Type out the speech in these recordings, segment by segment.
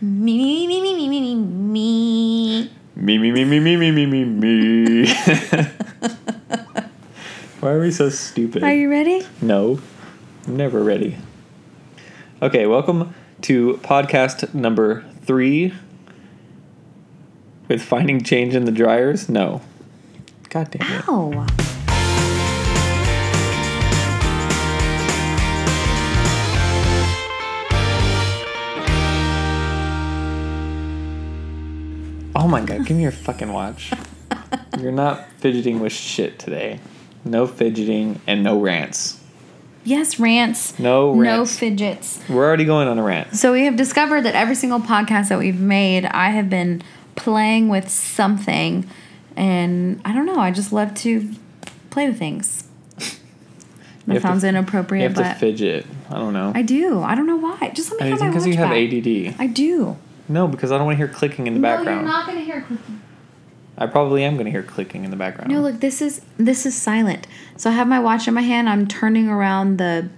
Me, me, me, me, me, me, me. Me, me, me, me, me, me, me, me, me. Why are we so stupid? Are you ready? No, never ready. Okay, welcome to podcast number three with finding change in the dryers. No. God damn it. Ow. Oh my god, give me your fucking watch. You're not fidgeting with shit today. No fidgeting and no rants. Yes, rants. No No fidgets. We're already going on a rant. So we have discovered that every single podcast that we've made, I have been playing with something, and I don't know. I just love to play with things. That have to- sounds You inappropriate, have to fidget. I don't know. I do. I don't know why. Just let me I have my because watch you have back. ADD. I do. No, because I don't want to hear clicking in the background. No, you're not gonna hear clicking. I probably am going to hear clicking in the background. No, look. This is this is silent. So I have my watch in my hand. I'm turning around the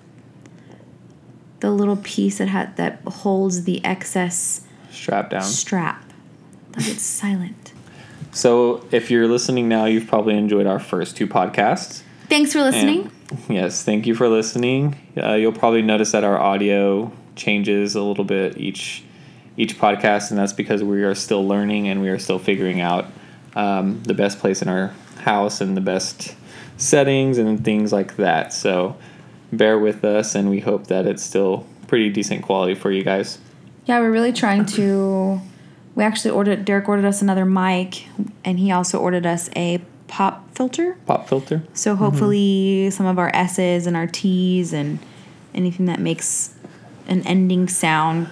the little piece that had that holds the excess Strap down. strap. But it's silent. So, if you're listening now, you've probably enjoyed our first two podcasts. Thanks for listening. And- yes, thank you for listening. Uh, you'll probably notice that our audio changes a little bit each each podcast, and that's because we are still learning and we are still figuring out um, the best place in our house and the best settings and things like that. So, bear with us, and we hope that it's still pretty decent quality for you guys. Yeah, we're really trying to. We actually ordered. Derek ordered us another mic, and he also ordered us a pop filter. Pop filter. So hopefully, some of our S's and our T's and anything that makes an ending sound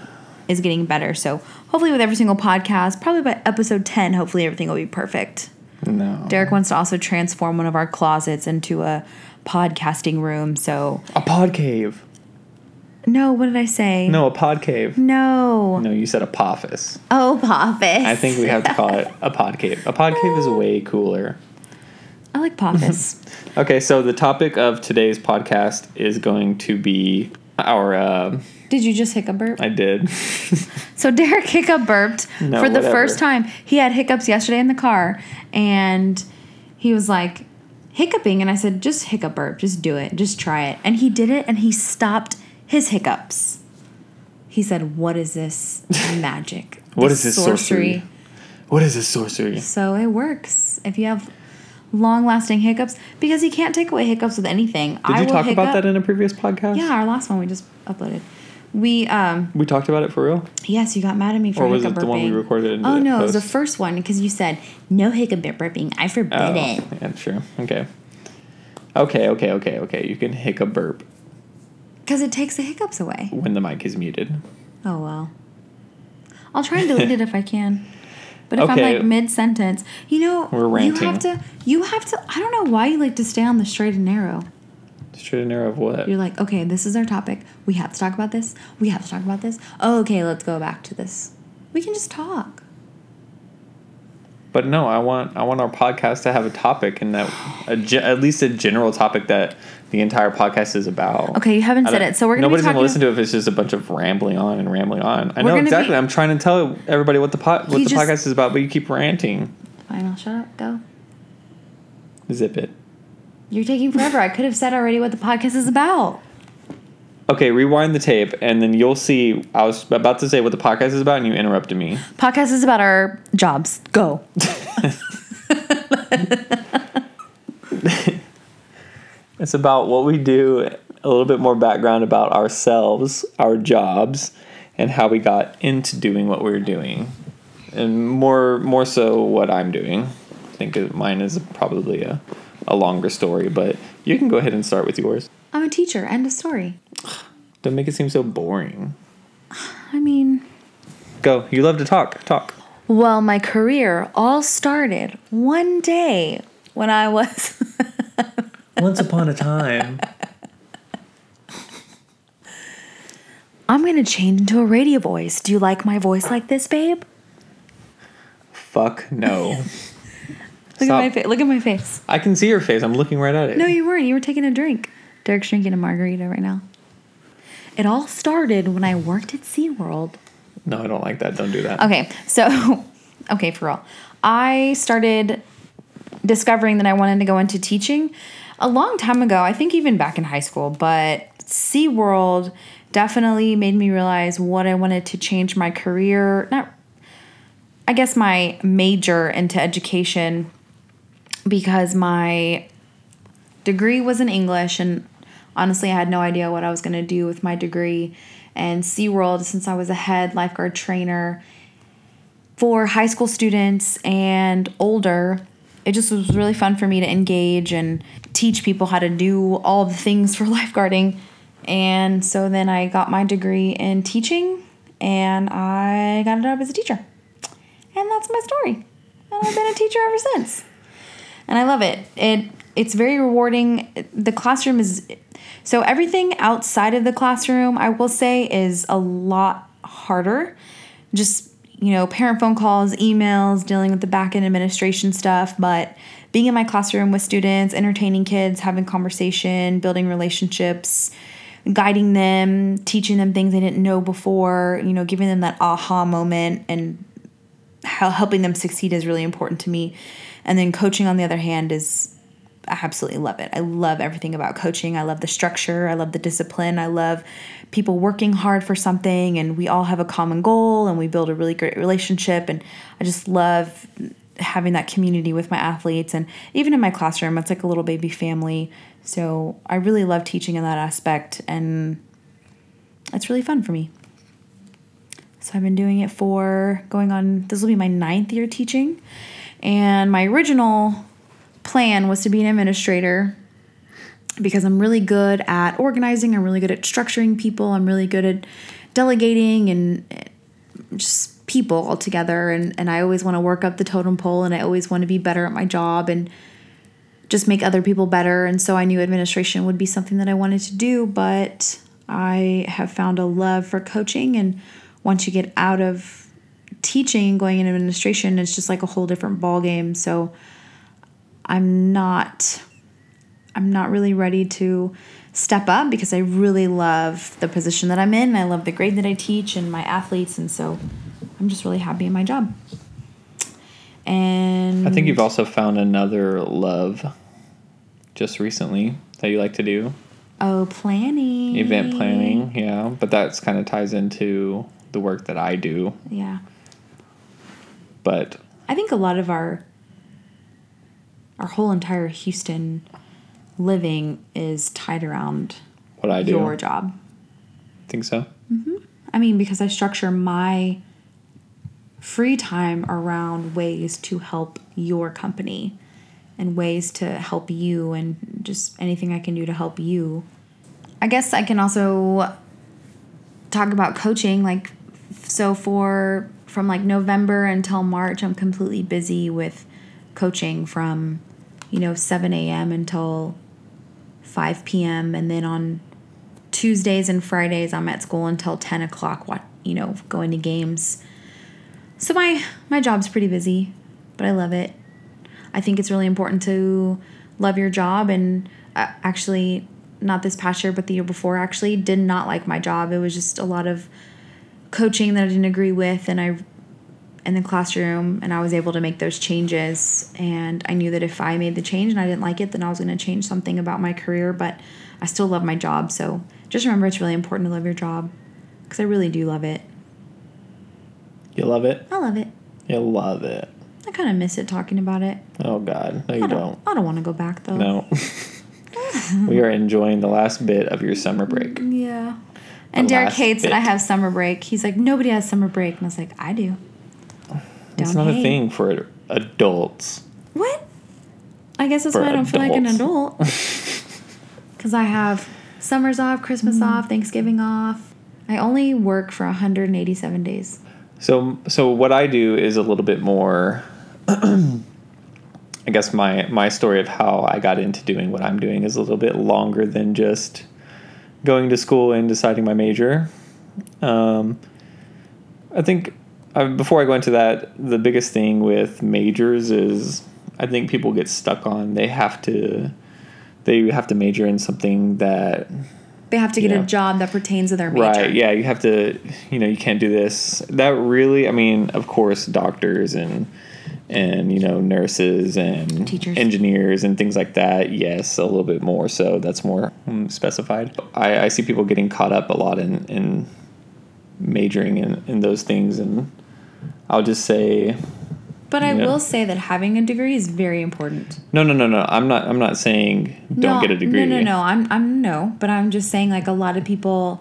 is getting better. So hopefully, with every single podcast, probably by episode ten, hopefully everything will be perfect. No. Derek wants to also transform one of our closets into a podcasting room. So A pod cave. no, what did I say? No, a pod cave. No. No, you said a poffice. Oh, Poffis. I think we have to call it a pod cave. A pod cave is way cooler. I like Poffis. Okay, so the topic of today's podcast is going to be our. Uh, Did you just hiccup burp? I did. So Derek hiccup burped No, for the whatever. first time. He had hiccups yesterday in the car, and he was like hiccuping, and I said, "Just hiccup burp, just do it, just try it." And he did it, and he stopped his hiccups. He said, "What is this magic? What is this sorcery?" what is this sorcery? So it works if you have long-lasting hiccups because he can't take away hiccups with anything. Did I you talk about that in a previous podcast? Yeah, our last one we just uploaded. We um We talked about it for real? yes, you got mad at me for Or was hiccup it the one we recorded in Oh no, it was the first one because you said no hiccup burping. I forbid Oh, it yeah, sure. Okay. Okay, okay, okay, okay. You can hiccup burp because it takes the hiccups away. when the mic is muted. Oh well, I'll try and delete it if I can. But if Okay. I'm like mid sentence, you know, We're you have to. You have to. I don't know why you like to stay on the straight and narrow. Straight and narrow of what? You're like, okay, this is our topic. We have to talk about this. We have to talk about this. Oh, okay, let's go back to this. We can just talk. But no, I want I want our podcast to have a topic and that a, at least a general topic that the entire podcast is about. Okay, you haven't said it, so we're gonna nobody's gonna listen to it if it's just a bunch of rambling on and rambling on. I know exactly. be- I'm trying to tell everybody what the pot what the just- podcast is about, but you keep ranting. Fine, I'll shut up. Go. Zip it. You're taking forever. I could have said already what the podcast is about. Okay, rewind the tape, and then you'll see. I was about to say what the podcast is about, and you interrupted me. Podcast is about our jobs. Go. It's about what we do, a little bit more background about ourselves, our jobs, and how we got into doing what we're doing, and more more so what I'm doing. I think mine is probably a, a longer story, but you can go ahead and start with yours. I'm a teacher. End of story. Don't make it seem so boring. I mean, Go. You love to talk. Talk. well, my career all started one day when I was. Once upon a time. I'm going to change into a radio voice. Do you like my voice like this, babe? Fuck no. Look Stop. at my face. Look at my face. I can see your face. I'm looking right at it. No, you weren't. You were taking a drink. Derek's drinking a margarita right now. It all started when I worked at SeaWorld. No, I don't like that. Don't do that. Okay, so, okay, for real. I started discovering that I wanted to go into teaching a long time ago. I think even back in high school, but SeaWorld definitely made me realize what I wanted to change my career. Not, I guess, my major into education because my degree was in English and honestly, I had no idea what I was going to do with my degree. And SeaWorld, since I was a head lifeguard trainer for high school students and older, it just was really fun for me to engage and teach people how to do all the things for lifeguarding. And so then I got my degree in teaching and I got a job as a teacher. And that's my story. And I've been a teacher ever since. And I love it. It it's very rewarding. The classroom is so everything outside of the classroom, I will say is a lot harder. Just you know, parent phone calls, emails, dealing with the back end administration stuff, but being in my classroom with students, entertaining kids, having conversation, building relationships, guiding them, teaching them things they didn't know before, you know, giving them that aha moment and how helping them succeed is really important to me. And then coaching on the other hand is I absolutely love it. I love everything about coaching. I love the structure. I love the discipline. I love people working hard for something and we all have a common goal and we build a really great relationship. And I just love having that community with my athletes and even in my classroom, it's like a little baby family. So I really love teaching in that aspect and it's really fun for me. So I've been doing it for going on, this will be my ninth year teaching. And my original plan was to be an administrator because I'm really good at organizing, I'm really good at structuring people, I'm really good at delegating and eh, just people altogether and and I always want to work up the totem pole and I always want to be better at my job and just make other people better and so I knew administration would be something that I wanted to do, but I have found a love for coaching and once you get out of teaching and going in administration, it's just like a whole different ball game. So I'm not I'm not really ready to step up because I really love the position that I'm in. I love the grade that I teach and my athletes and so I'm just really happy in my job. And I think you've also found another love just recently that you like to do. Oh, planning. Event planning, yeah. But that's kind of ties into the work that I do. Yeah. But I think a lot of our our whole entire Houston living is tied around what I do. your job. Think so? Mm-hmm. I mean, because I structure my free time around ways to help your company and ways to help you and just anything I can do to help you. I guess I can also talk about coaching like so for from like November until March I'm completely busy with coaching from you know 7 a.m. until 5 p.m. and then on Tuesdays and Fridays I'm at school until 10 o'clock what you know going to games so my my job's pretty busy but I love it I think it's really important to love your job and uh, actually not this past year but the year before actually did not like my job it was just a lot of coaching that I didn't agree with and I in the classroom and I was able to make those changes and I knew that if I made the change and I didn't like it then I was going to change something about my career but I still love my job so just remember it's really important to love your job cuz I really do love it. You love it? I love it. You love it. I kind of miss it talking about it. Oh God, no, you I don't. don't I don't want to go back though. No. we are enjoying the last bit of your summer break. Yeah. And Derek hates that I have summer break. He's like, nobody has summer break. And I was like, I do. It's not a thing for adults. What? I guess that's why I don't feel like an adult. Because I have summers off, Christmas mm-hmm. off, Thanksgiving off. I only work for 187 days. So so what I do is a little bit more I guess my my story of how I got into doing what I'm doing is a little bit longer than just going to school and deciding my major. Um, I think uh, before I go into that, the biggest thing with majors is I think people get stuck on they have to they have to major in something that They have to get Yeah. a job that pertains to their major. Right. Yeah. You have to. You know. You can't do this. That really. I mean, of course, doctors and and you know nurses and Teachers. engineers and things like that. Yes, a little bit more. So that's more mm, specified. I, I see people getting caught up a lot in in majoring in in those things, and I'll just say But I Yeah. will say that having a degree is very important. no, no, no, no. I'm not. I'm not saying don't no, get a degree. No, no, no. I'm I'm no, but I'm just saying like a lot of people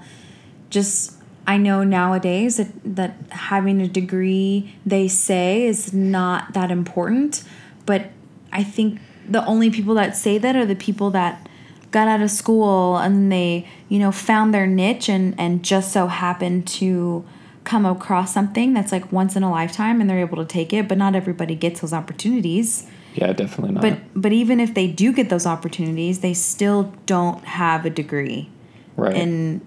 just I know nowadays that that having a degree they say is not that important, but I think the only people that say that are the people that got out of school and they, you know, found their niche and and just so happened to come across something that's like once in a lifetime and they're able to take it, but not everybody gets those opportunities. Yeah, definitely not. But but even if they do get those opportunities, they still don't have a degree. right. And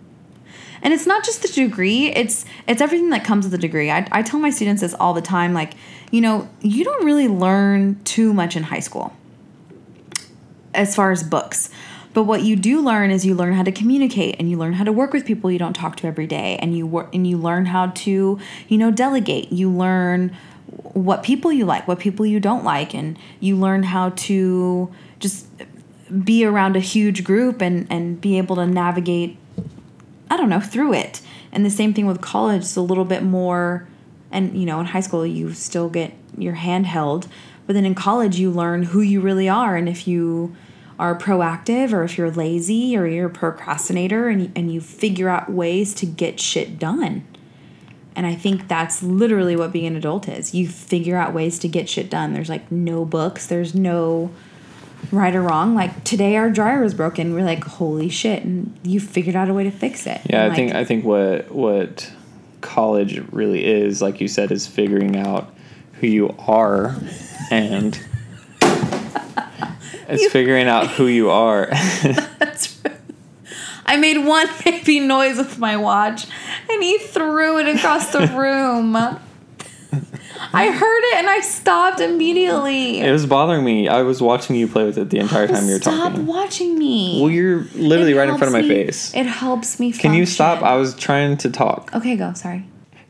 and it's not just the degree, it's it's everything that comes with the degree. I, I tell my students this all the time, like, you know, you don't really learn too much in high school as far as books. But what you do learn is you learn how to communicate and you learn how to work with people you don't talk to every day and you work and you learn how to, you know, delegate. You learn what people you like, what people you don't like and you learn how to just be around a huge group and and be able to navigate I don't know, through it. And the same thing with college, it's a little bit more and you know, in high school you still get your hand held, but then in college you learn who you really are and if you are proactive or if you're lazy or you're a procrastinator and and you figure out ways to get shit done. And I think that's literally what being an adult is. You figure out ways to get shit done. There's like no books, there's no right or wrong. Like today our dryer was broken. We're like, holy shit. And you figured out a way to fix it. Yeah, And, I think I think what what college really is, like you said, is figuring out who you are, and it's figuring out who you are. That's I made one baby noise with my watch and he threw it across the room. I heard it and I stopped immediately. it was bothering me. I was watching you play with it the entire time you were Stop talking. Stop watching me. Well, you're literally It right in front of my me- face. It helps me. Can you stop? I was trying to talk. okay, go. Sorry.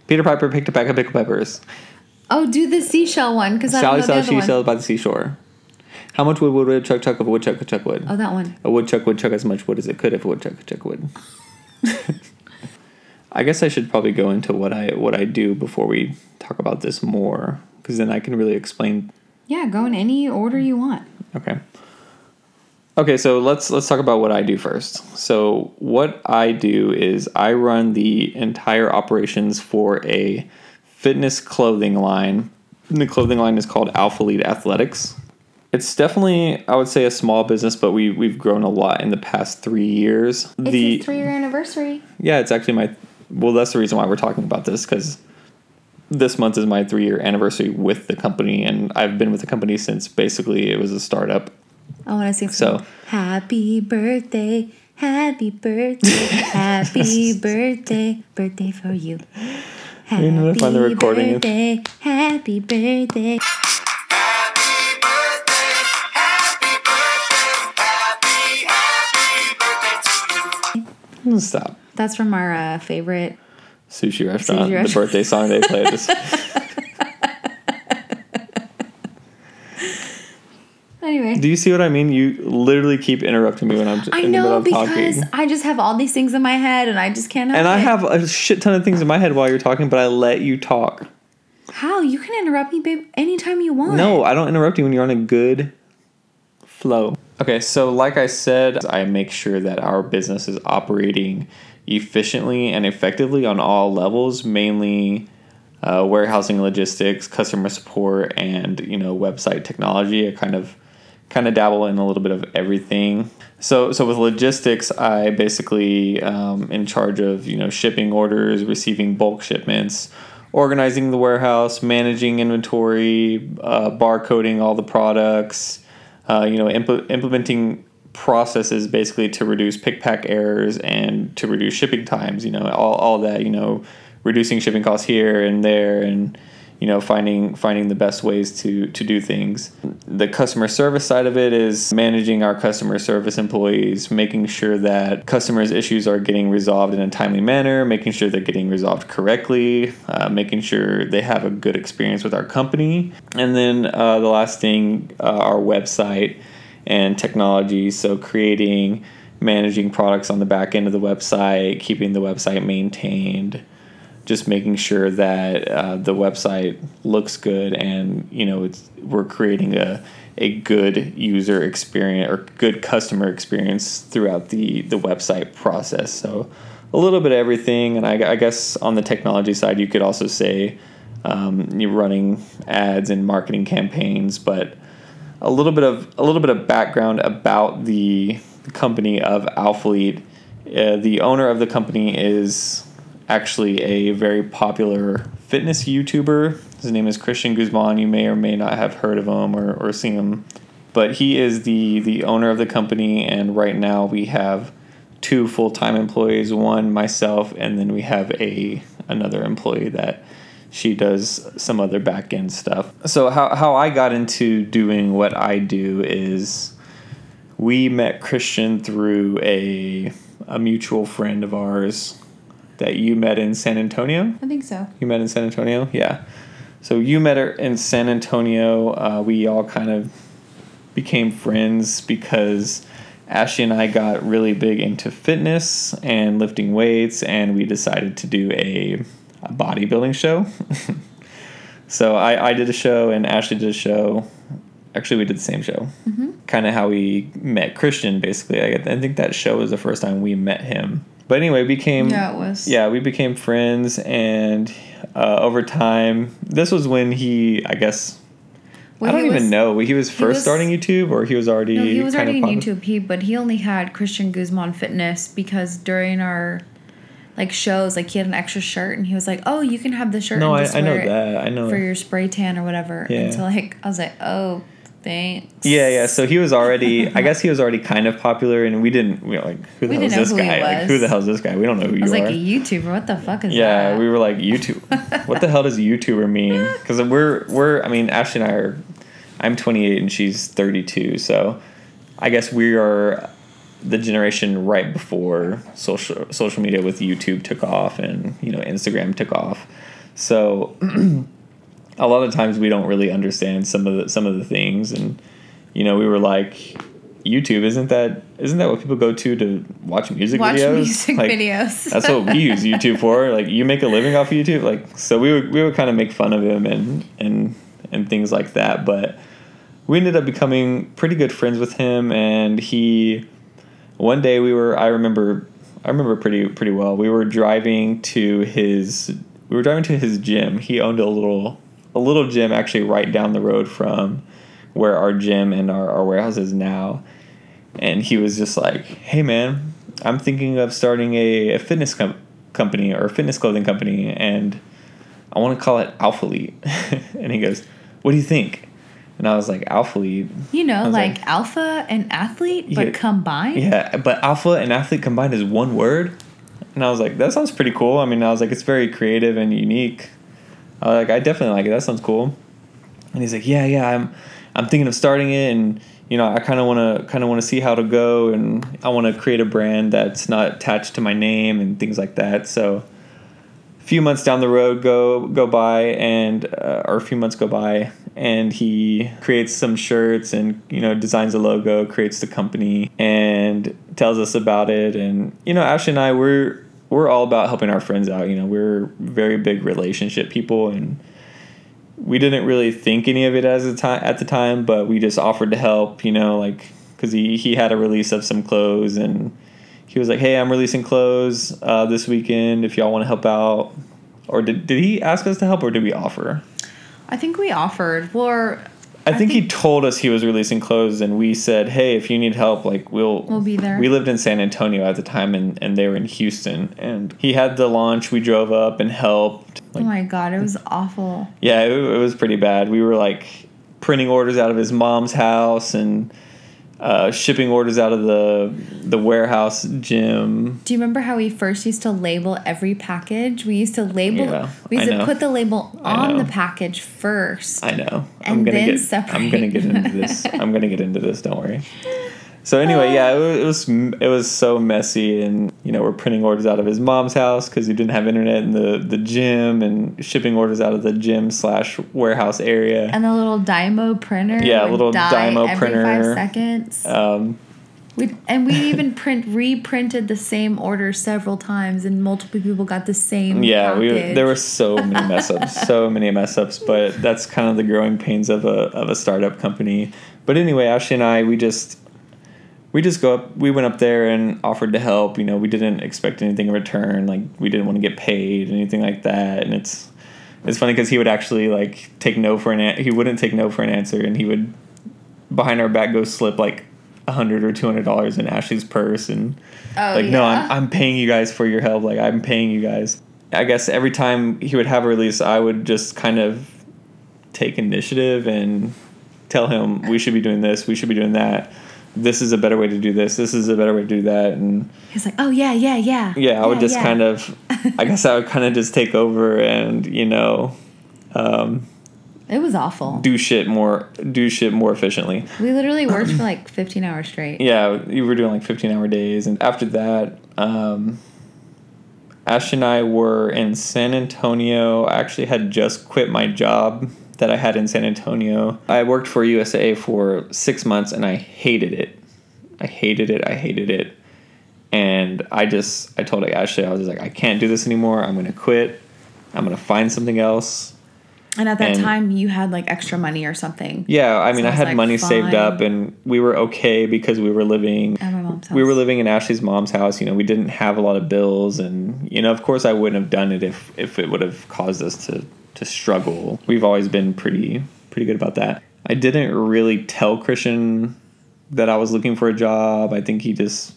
Peter Piper picked a pack of pickled peppers. Oh, do the seashell one because I Sally don't know the saw other she sells by the seashore. How much wood would a woodchuck chuck if a woodchuck could chuck wood? Oh, that one. A woodchuck would chuck as much wood as it could if a woodchuck could chuck wood. I guess I should probably go into what I what I do before we talk about this more, because then I can really explain. Yeah, go in any order you want. Okay. Okay, so let's let's talk about what I do first. So what I do is I run the entire operations for a fitness clothing line. The clothing line is called Alphalete Athletics. It's definitely, I would say, a small business, but we we've grown a lot in the past three years. It's the three year anniversary. yeah, it's actually my. Well, that's the reason why we're talking about this because this month is my three year anniversary with the company, and I've been with the company since basically it was a startup. I want to sing So- some. Happy birthday, happy birthday, happy birthday, birthday for you. Happy You know, find the recording. birthday, happy birthday. Happy birthday, happy birthday, happy, happy birthday. Stop. That's from our uh, favorite. Sushi restaurant. Sushi The restaurant. birthday song they played. Is, Anyway, do you see what I mean? You literally keep interrupting me when I'm I in the middle know of because talking. I just have all these things in my head and I just can't. And I it. have a shit ton of things in my head while you're talking, but I let you talk. How you can interrupt me, babe, anytime you want. No, I don't interrupt you when you're on a good flow. Okay, so like I said, I make sure that our business is operating efficiently and effectively on all levels, mainly uh, warehousing, logistics, customer support, and you know website technology. I kind of kind of dabble in a little bit of everything. So so with logistics, I basically um, in charge of you know shipping orders, receiving bulk shipments, organizing the warehouse, managing inventory, uh, barcoding all the products, uh, you know impl- implementing processes basically to reduce pick pack errors and to reduce shipping times. You know all all that you know reducing shipping costs here and there and you know finding finding the best ways to to do things the customer service side of it is managing our customer service employees making sure that customers issues are getting resolved in a timely manner making sure they're getting resolved correctly uh, making sure they have a good experience with our company and then uh, the last thing uh, our website and technology. So creating managing products on the back end of the website keeping the website maintained just making sure that uh, the website looks good and you know it's we're creating a a good user experience or good customer experience throughout the the website process. So a little bit of everything. And I, I guess on the technology side you could also say um, you're running ads and marketing campaigns but a little bit of a little bit of background about the company of Alphalete. Uh, the owner of the company is actually a very popular fitness YouTuber. His name is Christian Guzman. You may or may not have heard of him or, or seen him, but he is the the owner of the company. And right now we have two full time employees. One myself, and then we have a another employee that she does some other back end stuff. So how how I got into doing what I do is we met Christian through a a mutual friend of ours that you met in San Antonio. I think so. You met in San Antonio, yeah. So you met her in San Antonio. Uh, we all kind of became friends because Ashley and I got really big into fitness and lifting weights, and we decided to do a, a bodybuilding show. so I, I did a show, and Ashley did a show. Actually, we did the same show. Kind of how we met Christian, basically. I, I think that show was the first time we met him. But anyway, we became Yeah, it was. yeah, we became friends, and uh, over time, this was when he, I guess, Well, I don't even was- know. He was first was- starting YouTube, or he was already. No, he was already of in YouTube. He but he only had Christian Guzman Fitness because during our like shows, like he had an extra shirt and he was like, "Oh, you can have the shirt." No, and I, I know that. I know. for your spray tan or whatever. Yeah. And so like I was like, "Oh, thanks." yeah, yeah. So he was already. I guess he was already kind of popular, and we didn't. We were like, who the We hell is this guy? Like, who the hell is this guy? We don't know who I you was are. like, "A YouTuber? What the fuck is yeah, that?" Yeah, we were like YouTube. what the hell does YouTuber mean? Because we're we're. I mean, Ashley and I are. I'm 28 and she's 32, so I guess we are the generation right before social social media with YouTube took off and you know Instagram took off. So a lot of times we don't really understand some of the some of the things and you know we were like YouTube isn't that isn't that what people go to to watch music Watch videos? music Like, videos. that's what we use YouTube for. Like you make a living off of YouTube. Like so we would we would kind of make fun of him and and and things like that. But we ended up becoming pretty good friends with him and he one day we were I remember I remember pretty pretty well. We were driving to his we were driving to his gym. He owned a little a little gym actually right down the road from where our gym and our, our warehouse is now. And he was just like, Hey man, I'm thinking of starting a, a fitness com- company or a fitness clothing company and I want to call it Alphalete." and he goes, What do you think? And I was like, Alphalete. you know, like, like- alpha and athlete, Yeah. but combined. Yeah, but alpha and athlete combined is one word. And I was like, that sounds pretty cool. I mean, I was like, it's very creative and unique. I was like, I definitely like it. That sounds cool. And he's like, yeah, yeah, I'm, I'm thinking of starting it, and you know, I kind of want to, kind of want to see how to go, and I want to create a brand that's not attached to my name and things like that. So, a few months down the road go go by, and uh, or a few months go by, and he creates some shirts and you know designs a logo, creates the company, and tells us about it. And you know, Ashley and I we're we're all about helping our friends out. You know, we're very big relationship people, and we didn't really think any of it as a time at the time, but we just offered to help. You know, like because he he had a release of some clothes and he was like, "Hey, I'm releasing clothes uh, this weekend. If y'all want to help out." Or did, did he ask us to help, or did we offer? I think we offered. Or I, think, he told us he was releasing clothes, and we said, "Hey, if you need help, like we'll We'll be there. We lived in San Antonio at the time, and, and they were in Houston. And he had the launch. We drove up and helped. oh my god, it was awful. yeah, it, it was pretty bad. We were like printing orders out of his mom's house and uh, shipping orders out of the the warehouse gym. Do you remember how we first used to label every package? We used to label. Yeah, we used to put the label on the package first. I know. And I'm gonna then get. I'm gonna get into this. I'm gonna get into this. Don't worry. So anyway, yeah, it was, it was it was so messy, and you know we're printing orders out of his mom's house because he didn't have internet in the the gym, and shipping orders out of the gym slash warehouse area. and the little Dymo printer. Yeah, little Dymo every printer. Five seconds. Um, we and we even print reprinted the same order several times, and multiple people got the same. yeah, we there were so many mess ups, so many mess ups, but that's kind of the growing pains of a of a startup company. But anyway, Ashley and I, we just we just go up. We went up there and offered to help. You know, we didn't expect anything in return. Like we didn't want to get paid, anything like that. And it's it's funny because he would actually like take no for an an- he wouldn't take no for an answer, and he would behind our back go slip like a hundred or two hundred dollars in Ashley's purse and Oh, like no. I'm, I'm paying you guys for your help like i'm paying you guys i guess every time he would have a release i would just kind of take initiative and tell him we should be doing this we should be doing that this is a better way to do this this is a better way to do that and He's like, oh yeah, yeah, yeah. yeah i would just yeah." kind of i guess i would kind of just take over and you know um, It was awful. do shit more do shit more efficiently We literally worked for like 15 hours straight. yeah, you were doing like 15 hour days. And after that, um, Ash and I were in San Antonio. I actually had just quit my job that I had in San Antonio. I worked for USA for six months and I hated it. I hated it. I hated it. And I just, I told Ashley, I was like, I can't do this anymore. I'm going to quit. I'm going to find something else. And at that And- time, you had like extra money or something. Yeah, I mean, So I I had like, money saved up, and we were okay because we were living. At my mom's We were living in Ashley's mom's house. You know, we didn't have a lot of bills, and you know, of course, I wouldn't have done it if if it would have caused us to to struggle. We've always been pretty pretty good about that. I didn't really tell Christian that I was looking for a job. I think he just.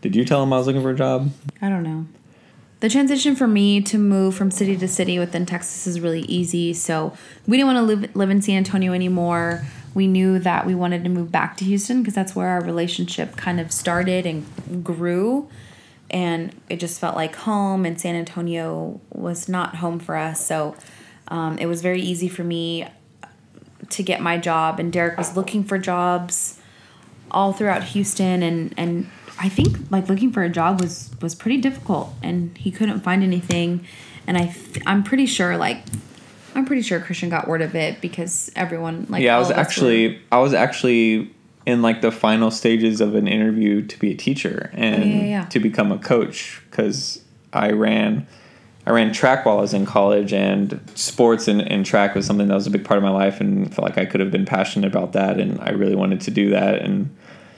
Did you tell him I was looking for a job? I don't know. The transition for me to move from city to city within Texas is really easy. So we didn't want to live live in San Antonio anymore. We knew that we wanted to move back to Houston because that's where our relationship kind of started and grew. And it just felt like home, and San Antonio was not home for us. So um, it was very easy for me to get my job. And Derek was looking for jobs all throughout Houston and and I think like looking for a job was was pretty difficult and he couldn't find anything and I th- I'm pretty sure like I'm pretty sure Christian got word of it because everyone like yeah, I was actually I was actually in like the final stages of an interview to be a teacher and Oh, yeah, yeah. to become a coach because I ran I ran track while I was in college and sports and, and track was something that was a big part of my life and felt like I could have been passionate about that and I really wanted to do that and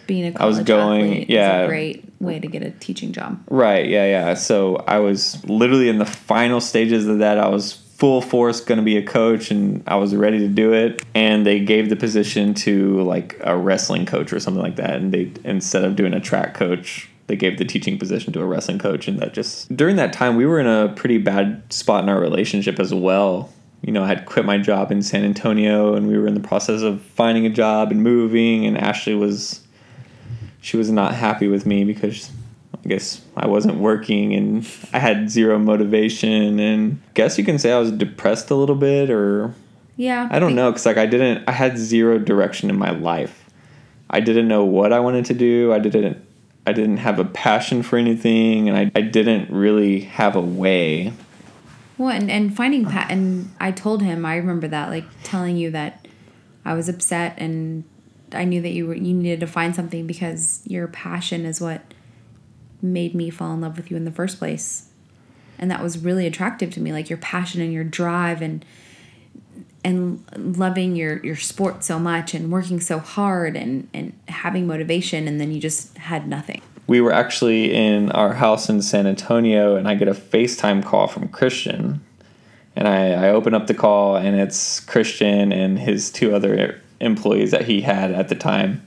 being a I was going- yeah. is a great way to get a teaching job. Right, yeah, yeah. So I was literally in the final stages of that. I was full force going to be a coach and I was ready to do it. And they gave the position to like a wrestling coach or something like that. And they, instead of doing a track coach, they gave the teaching position to a wrestling coach. And that just, during that time, we were in a pretty bad spot in our relationship as well. You know, I had quit my job in San Antonio and we were in the process of finding a job and moving. And Ashley was she was not happy with me because I guess I wasn't working and I had zero motivation and I guess you can say I was depressed a little bit or Yeah. I don't know cuz like I didn't I had zero direction in my life. I didn't know what I wanted to do. I didn't I didn't have a passion for anything and I, I didn't really have a way. Well, and, and finding Pat, and I told him, I remember that, like telling you that I was upset and I knew that you were, you needed to find something because your passion is what made me fall in love with you in the first place. And that was really attractive to me, like your passion and your drive and, and loving your, your sport so much and working so hard and, and having motivation. And then you just had nothing. we were actually in our house in San Antonio, and I get a FaceTime call from Christian. And I, I open up the call, and it's Christian and his two other employees that he had at the time.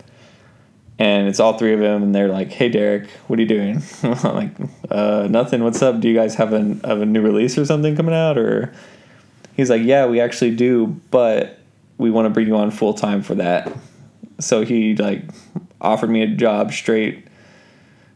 And it's all three of them, and they're like, "Hey, Derek, what are you doing?" I'm like, uh, "Nothing. What's up? Do you guys have a have a new release or something coming out?" Or he's like, "Yeah, we actually do, but we want to bring you on full time for that." So he like offered me a job straight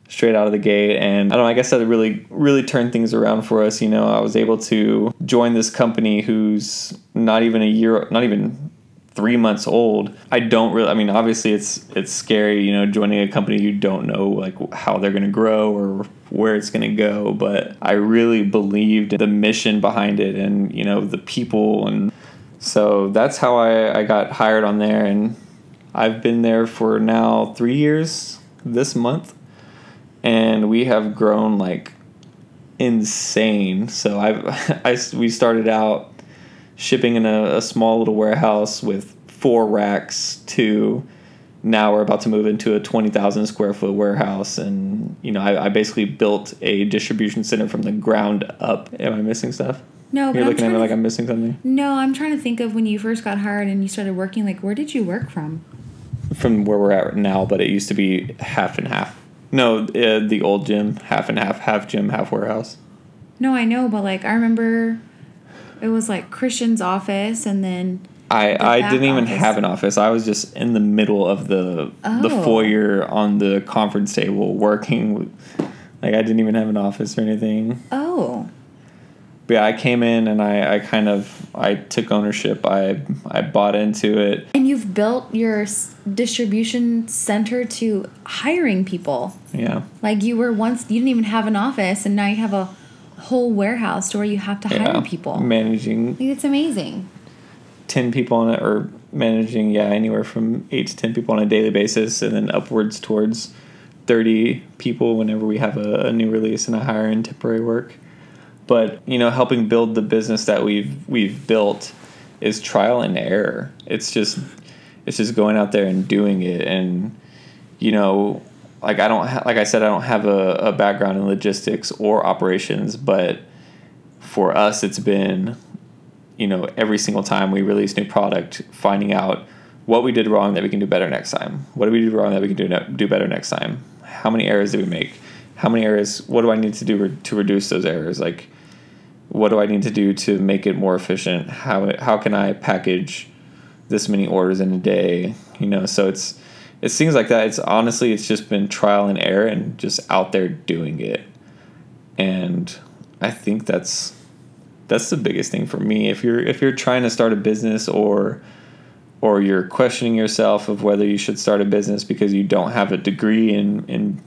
straight out of the gate and I don't know I guess that really really turned things around for us you know I was able to join this company who's not even a year not even 3 months old I don't really I mean obviously it's it's scary you know joining a company you don't know like how they're going to grow or where it's going to go but I really believed in the mission behind it and you know the people. And so that's how I, I got hired on there. And I've been there for now 3 years this month. And we have grown like insane. So I've I we started out shipping in a, a small little warehouse with four racks to now we're about to move into a 20,000 square foot warehouse. And you know I, I basically built a distribution center from the ground up. Am i missing stuff? No, you're looking at me like i'm missing something? No, I'm trying to think of when you first got hired and you started working. Like, where did you work from? from where we're at now but it used to be half and half. No uh, the old gym half and half half gym half warehouse. No, I know, but like I remember, it was like Christian's office, and then I, The I didn't even office. have an office. I was just in the middle of the the Oh. foyer on the conference table working. Like I didn't even have an office or anything. oh, But yeah, I came in and I, I kind of I took ownership. I I bought into it. and you've built your distribution center to hiring people. Yeah. Like you were once, you didn't even have an office, and now you have a whole warehouse to where you have to yeah. hire people. Managing Like, it's amazing. ten people on it or managing yeah anywhere from eight to ten people on a daily basis and then upwards towards 30 people whenever we have a, a new release and a hire in temporary work but you know helping build the business that we've we've built is trial and error it's just it's just going out there and doing it and you know like i don't ha- like i said i don't have a, a background in logistics or operations but for us it's been you know every single time we release new product finding out what we did wrong that we can do better next time. What did we do wrong that we can do ne- do better next time? How many errors did we make? How many errors what do i need to do re- to reduce those errors? Like what do i need to do to make it more efficient? How how can i package this many orders in a day? You know so it's it's things like that. It's honestly it's just been trial and error and just out there doing it. And i think that's that's the biggest thing for me. If you're if you're trying to start a business or or you're questioning yourself of whether you should start a business because you don't have a degree in in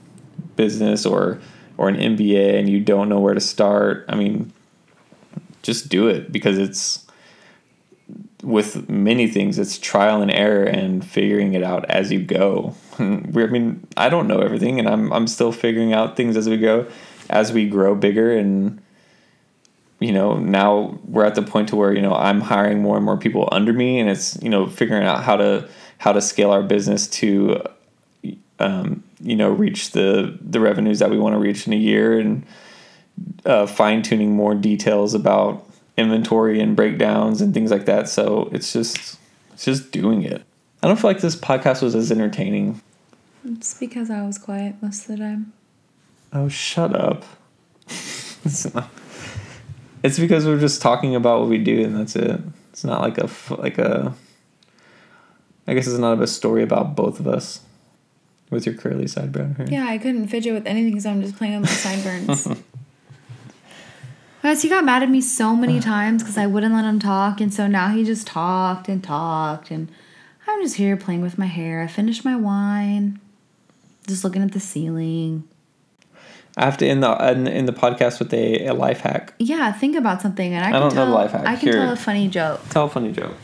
business or or an MBA and you don't know where to start i mean just do it because it's with many things it's trial and error and figuring it out as you go. We I mean I don't know everything and I'm I'm still figuring out things as we go as we grow bigger and you know now we're at the point to where you know I'm hiring more and more people under me and it's you know figuring out how to how to scale our business to um, you know reach the the revenues that we want to reach in a year and uh, fine tuning more details about inventory and breakdowns and things like that. So it's just it's just doing it. I don't feel like this podcast was as entertaining. It's because I was quiet most of the time. Oh, shut up. it's, not, it's because we're just talking about what we do and that's it. It's not like a like a. I guess it's not a story about both of us. With your curly sideburn hair. Yeah, I couldn't fidget with anything because I'm just playing with my sideburns. Because he got mad at me so many times because I wouldn't let him talk, and so now he just talked and talked, and I'm just here playing with my hair. I finished my wine, just looking at the ceiling. I have to end the end, end the podcast with a, a life hack. Yeah, think about something, and I, can don't know the life hack. I can Here. tell a funny joke. Tell a funny joke.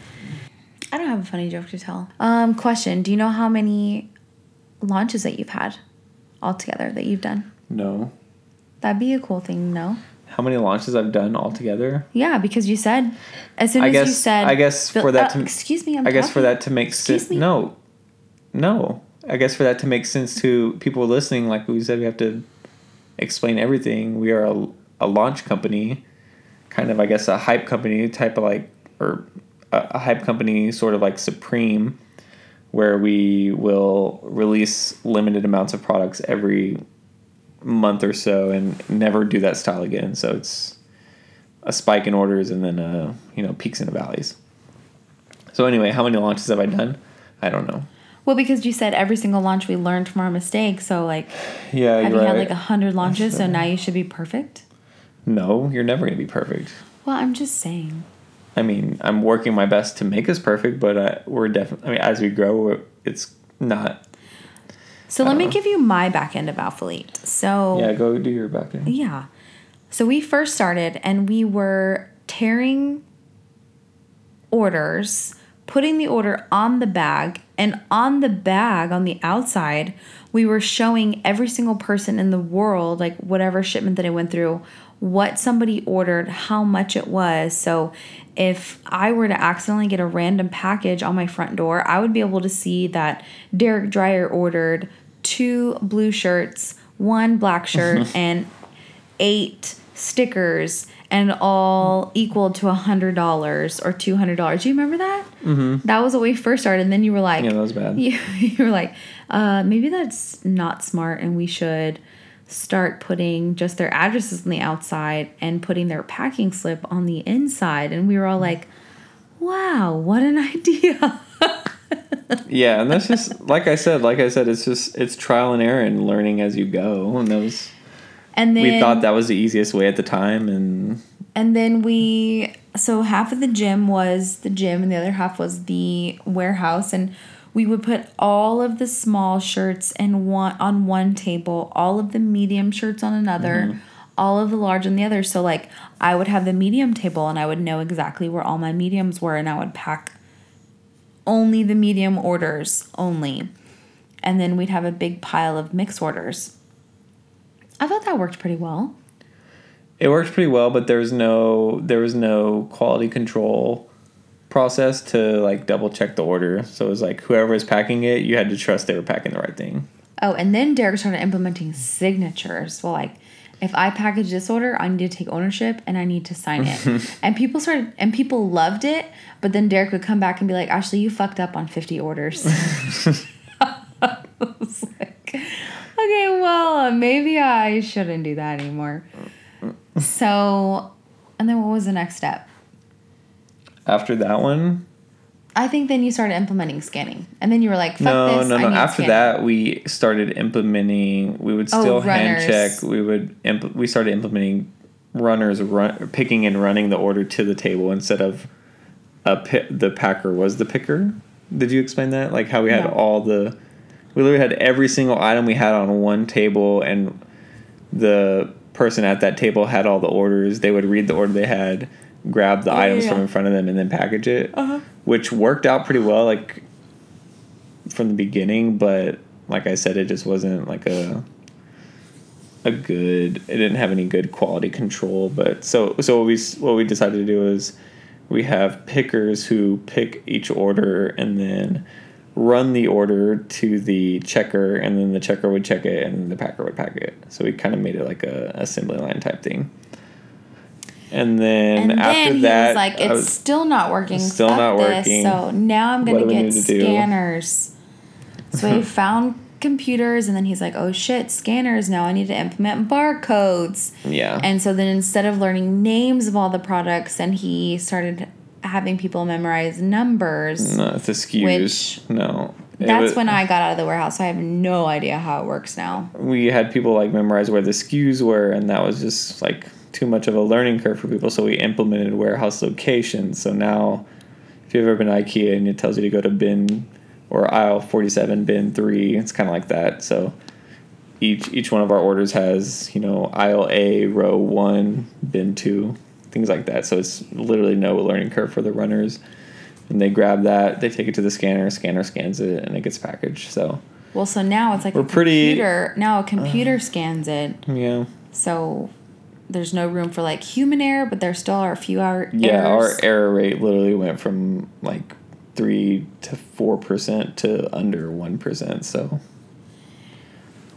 I don't have a funny joke to tell. Um, question: Do you know how many launches that you've had altogether that you've done? No. That'd be a cool thing, no? How many launches I've done altogether? Yeah, because you said as soon I as you said I guess for that uh, to- excuse me, I'm I guess for that to make sense. No, no. I guess for that to make sense to people listening, like we said, we have to explain everything. We are a, a launch company, kind of, I guess, a hype company type of like, or a, a hype company sort of like Supreme, where we will release limited amounts of products every month or so and never do that style again. So it's a spike in orders and then uh, you know peaks and valleys. So anyway, how many launches have I done? I don't know. Well, because you said every single launch we learned from our mistake, So, like, Yeah, have you're right. had like a hundred launches? So now you should be perfect. no, you're never gonna be perfect. Well, I'm just saying. I mean, I'm working my best to make us perfect, but uh, we're definitely. I mean, as we grow, it's not. So let me give you my back end of Alphalete. So Yeah, go do your back end. Yeah. So we first started and we were tearing orders, putting the order on the bag, and on the bag on the outside, we were showing every single person in the world, like whatever shipment that it went through, what somebody ordered, how much it was. So if I were to accidentally get a random package on my front door, I would be able to see that Derek Dreyer ordered two blue shirts, one black shirt, and eight stickers and all equal to a hundred dollars or two hundred dollars. Do you remember that? Mm-hmm. That was what we first started. And then you were like, Yeah, that was bad. You, you were like, uh, maybe that's not smart, and we should start putting just their addresses on the outside and putting their packing slip on the inside. And we were all like, wow, what an idea. Yeah, and that's just like I said. Like I said, it's just it's trial and error and learning as you go. And that was And then we thought that was the easiest way at the time, and And then we, so half of the gym was the gym, and the other half was the warehouse. And we would put all of the small shirts and one on one table, all of the medium shirts on another, mm-hmm. all of the large on the other. So like I would have the medium table, and I would know exactly where all my mediums were, and I would pack only the medium orders only. And then we'd have a big pile of mix orders. I thought that worked pretty well. it worked pretty well. But there was no there was no quality control process to like double check the order. So it was like whoever was packing it, you had to trust they were packing the right thing. Oh, and then Derek started implementing signatures. Well, like, if I package this order, I need to take ownership and I need to sign it. and people started, and people loved it. But then Derek would come back and be like, Ashley, you fucked up on 50 orders. I was like, okay, well, uh, maybe I shouldn't do that anymore. So, and then what was the next step? After that one, I think then you started implementing scanning. And then you were like, fuck no, this. no, no. After scanning. that, we started implementing. We would Oh, still hand check. We would. Impl- we started implementing runners run picking and running the order to the table instead of a pi- the packer was the picker. Did you explain that? Like how we had No. all the. We literally had every single item we had on one table, and the person at that table had all the orders. They would read the order they had, grab the Yeah, items yeah, from in front of them, and then package it Uh-huh. which worked out pretty well like from the beginning but like i said it just wasn't like a a good it didn't have any good quality control but so so what we what we decided to do is we have pickers who pick each order and then run the order to the checker and then the checker would check it and the packer would pack it. So we kind of made it like a assembly line type thing and then, And after then he that was like, "It's was- still not working. Still not this. working. So now I'm gonna get scanners." So he found computers, and then he's like, "Oh shit, scanners! Now I need to implement barcodes." yeah And so then instead of learning names of all the products, then he started having people memorize numbers. No, the SKUs. No. That's was- when I got out of the warehouse. So I have no idea how it works now. we had people like memorize where the SKUs were, and that was just like too much of a learning curve for people. So we implemented warehouse locations. So now, if you've ever been to IKEA and it tells you to go to bin or aisle forty-seven, bin three, it's kind of like that. So each each one of our orders has you know aisle A, row one, bin two, things like that. So it's literally no learning curve for the runners. And they grab that, they take it to the scanner, scanner scans it, and it gets packaged. So Well, so now it's like We're a pretty- computer. Now a computer uh, scans it. yeah. So there's no room for like human error, but there still are a few hour Yeah, our error rate literally went from like three to four percent to under one percent. So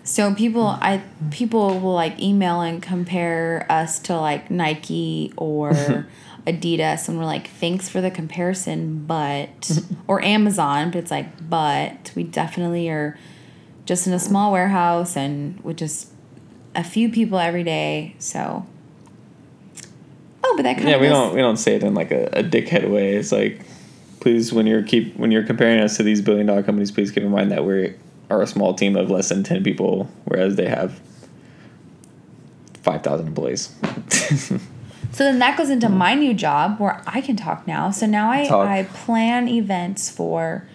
so people, I people will like email and compare us to like Nike or Adidas, and we're like, thanks for the comparison, but or Amazon, but it's like, but we definitely are just in a small warehouse and we just a few people every day. So. Oh, but that kind yeah, of we don't we don't say it in like a, a dickhead way. It's like please when you're keep when you're comparing us to these billion dollar companies, please keep in mind that we are a small team of less than ten people, whereas they have five thousand employees. So then that goes into my new job where I can talk now. So now I, Talk. I plan events for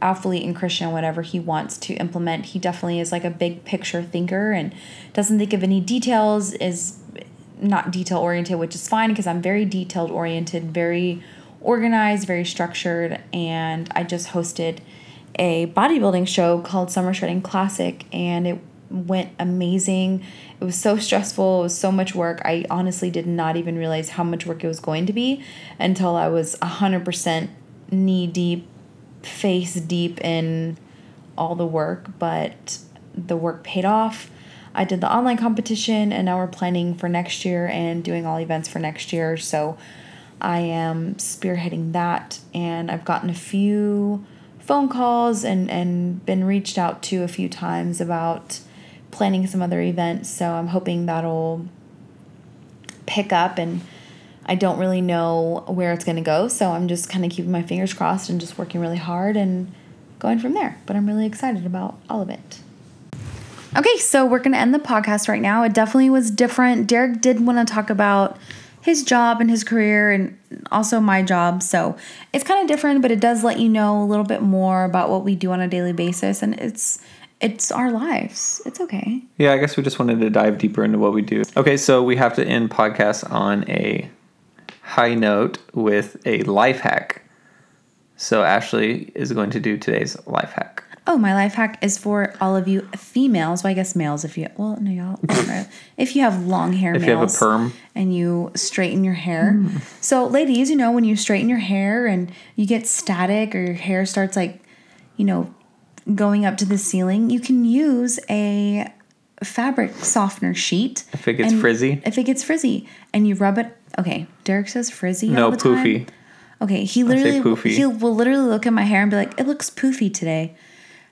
Alphalete and Christian, whatever he wants to implement. He definitely is like a big picture thinker and doesn't think of any details, is not detail oriented, which is fine because I'm very detailed oriented, very organized, very structured. And I just hosted a bodybuilding show called Summer Shredding Classic and it went amazing. It was so stressful, it was so much work. I honestly did not even realize how much work it was going to be until I was 100% knee deep, face deep in all the work, but the work paid off. I did the online competition and now we're planning for next year and doing all events for next year. So I am spearheading that and I've gotten a few phone calls and, and been reached out to a few times about planning some other events. So I'm hoping that'll pick up and I don't really know where it's going to go. So I'm just kind of keeping my fingers crossed and just working really hard and going from there. But I'm really excited about all of it. Okay, so we're going to end the podcast right now. It definitely was different. Derek did want to talk about his job and his career and also my job. So it's kind of different, but it does let you know a little bit more about what we do on a daily basis and it's it's our lives. It's okay. Yeah, I guess we just wanted to dive deeper into what we do. Okay, so we have to end podcasts on a high note with a life hack. So Ashley is going to do today's life hack. Oh, my life hack is for all of you females. Well, I guess males if you well, no, y'all. if you have long hair, If you have a perm. and you straighten your hair. Hmm. So, ladies, you know when you straighten your hair and you get static or your hair starts like, you know, going up to the ceiling, you can use a fabric softener sheet. If it gets frizzy? If it gets frizzy, and you rub it. Okay, Derek says frizzy. No, all the time. poofy. Okay, he literally poofy. he will literally look at my hair and be like, "It looks poofy today,"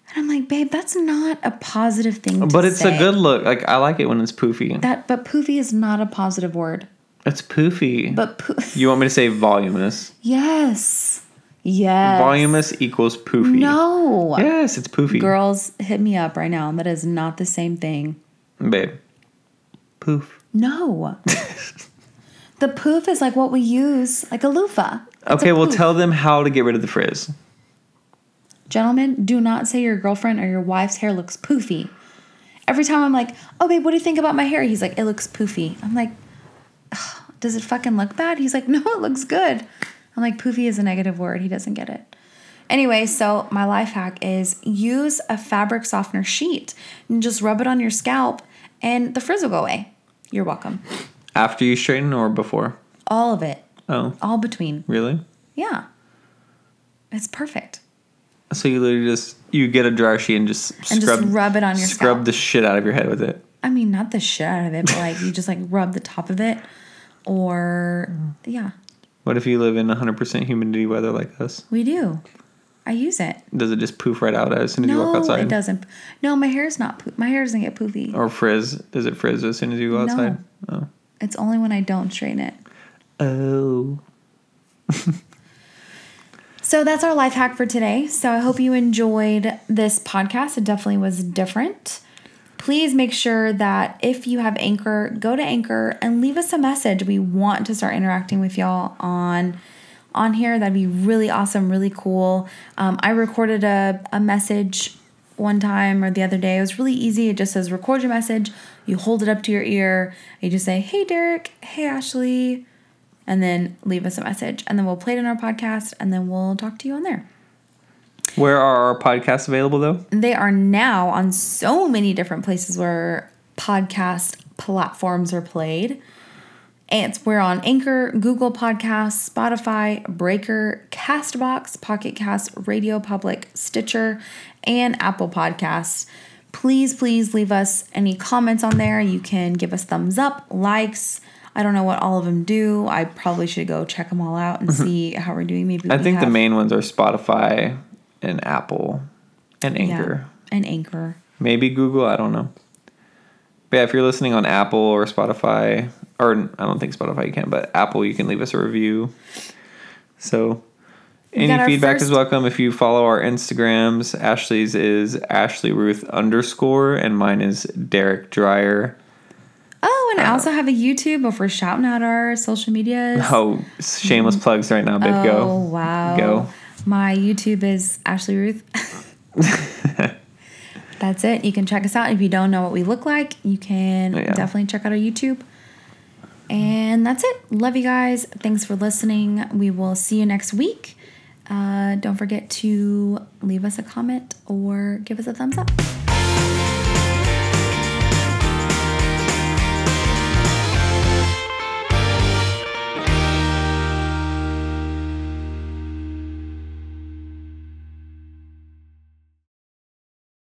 and I'm like, "Babe, that's not a positive thing." To But it's say. a good look. Like I like it when it's poofy. that. But poofy is not a positive word. It's poofy. But po- you want me to say voluminous? yes, yes, Voluminous equals poofy. No, Yes, it's poofy. girls, hit me up right now. That is not the same thing. Babe. Poof. No, the poof is like what we use, like a loofah. It's Okay, a well poof. tell them how to get rid of the frizz. Gentlemen, do not say your girlfriend or your wife's hair looks poofy. Every time I'm like, oh, babe, what do you think about my hair? He's like, it looks poofy. I'm like, "Ugh, does it fucking look bad? He's like, no, it looks good. I'm like, poofy is a negative word. He doesn't get it. Anyway, so my life hack is use a fabric softener sheet and just rub it on your scalp and the frizz will go away. You're welcome. After you straighten or before? All of it, Oh, all between. really? Yeah. It's perfect. So you literally just you get a dryer sheet and just And just scrub rub it on your scrub scalp. the shit out of your head with it. I mean, not the shit out of it, but like you just like rub the top of it, or mm. yeah, What if you live in 100% humidity weather like us? we do. I use it. Does it just poof right out as soon as you walk outside? No, it doesn't. No, my hair is not. Po- my hair doesn't get poofy. Or frizz? Does it frizz as soon as you go No. outside? Oh. It's only when I don't straighten it. Oh. So that's our life hack for today. So I hope you enjoyed this podcast. It definitely was different. Please make sure that if you have Anchor, go to Anchor and leave us a message. We want to start interacting with y'all on on here. That'd be really awesome, really cool. Um, I recorded a, a message one time or the other day. It was really easy. It just says record your message. You hold it up to your ear. You just say, "Hey Derek, hey Ashley," and then leave us a message, and then we'll play it in our podcast, and then we'll talk to you on there. Where are our podcasts available though? They are now on so many different places where podcast platforms are played. And we're on Anchor, Google Podcasts, Spotify, Breaker, Castbox, Pocket Cast, Radio Public, Stitcher, and Apple Podcasts. Please, please leave us any comments on there. You can give us thumbs up, likes. I don't know what all of them do. I probably should go check them all out and mm-hmm. see how we're doing. Maybe I think the main ones are Spotify and Apple and Anchor. yeah, and Anchor. Maybe Google, I don't know. But yeah, if you're listening on Apple or Spotify, or I don't think Spotify you can, but Apple you can leave us a review. So Any feedback is welcome if you follow our Instagrams. Ashley's is Ashley Ruth underscore, and mine is Derek Dryer. Oh, and I uh, also have a YouTube if we're shouting out our social medias. Oh, shameless mm-hmm. plugs right now, babe. Oh, Go. wow. Go. My YouTube is Ashley Ruth. That's it. You can check us out. If you don't know what we look like, you can Yeah. definitely check out our YouTube. And that's it. Love you guys. Thanks for listening. We will see you next week. Uh, don't forget to leave us a comment or give us a thumbs up.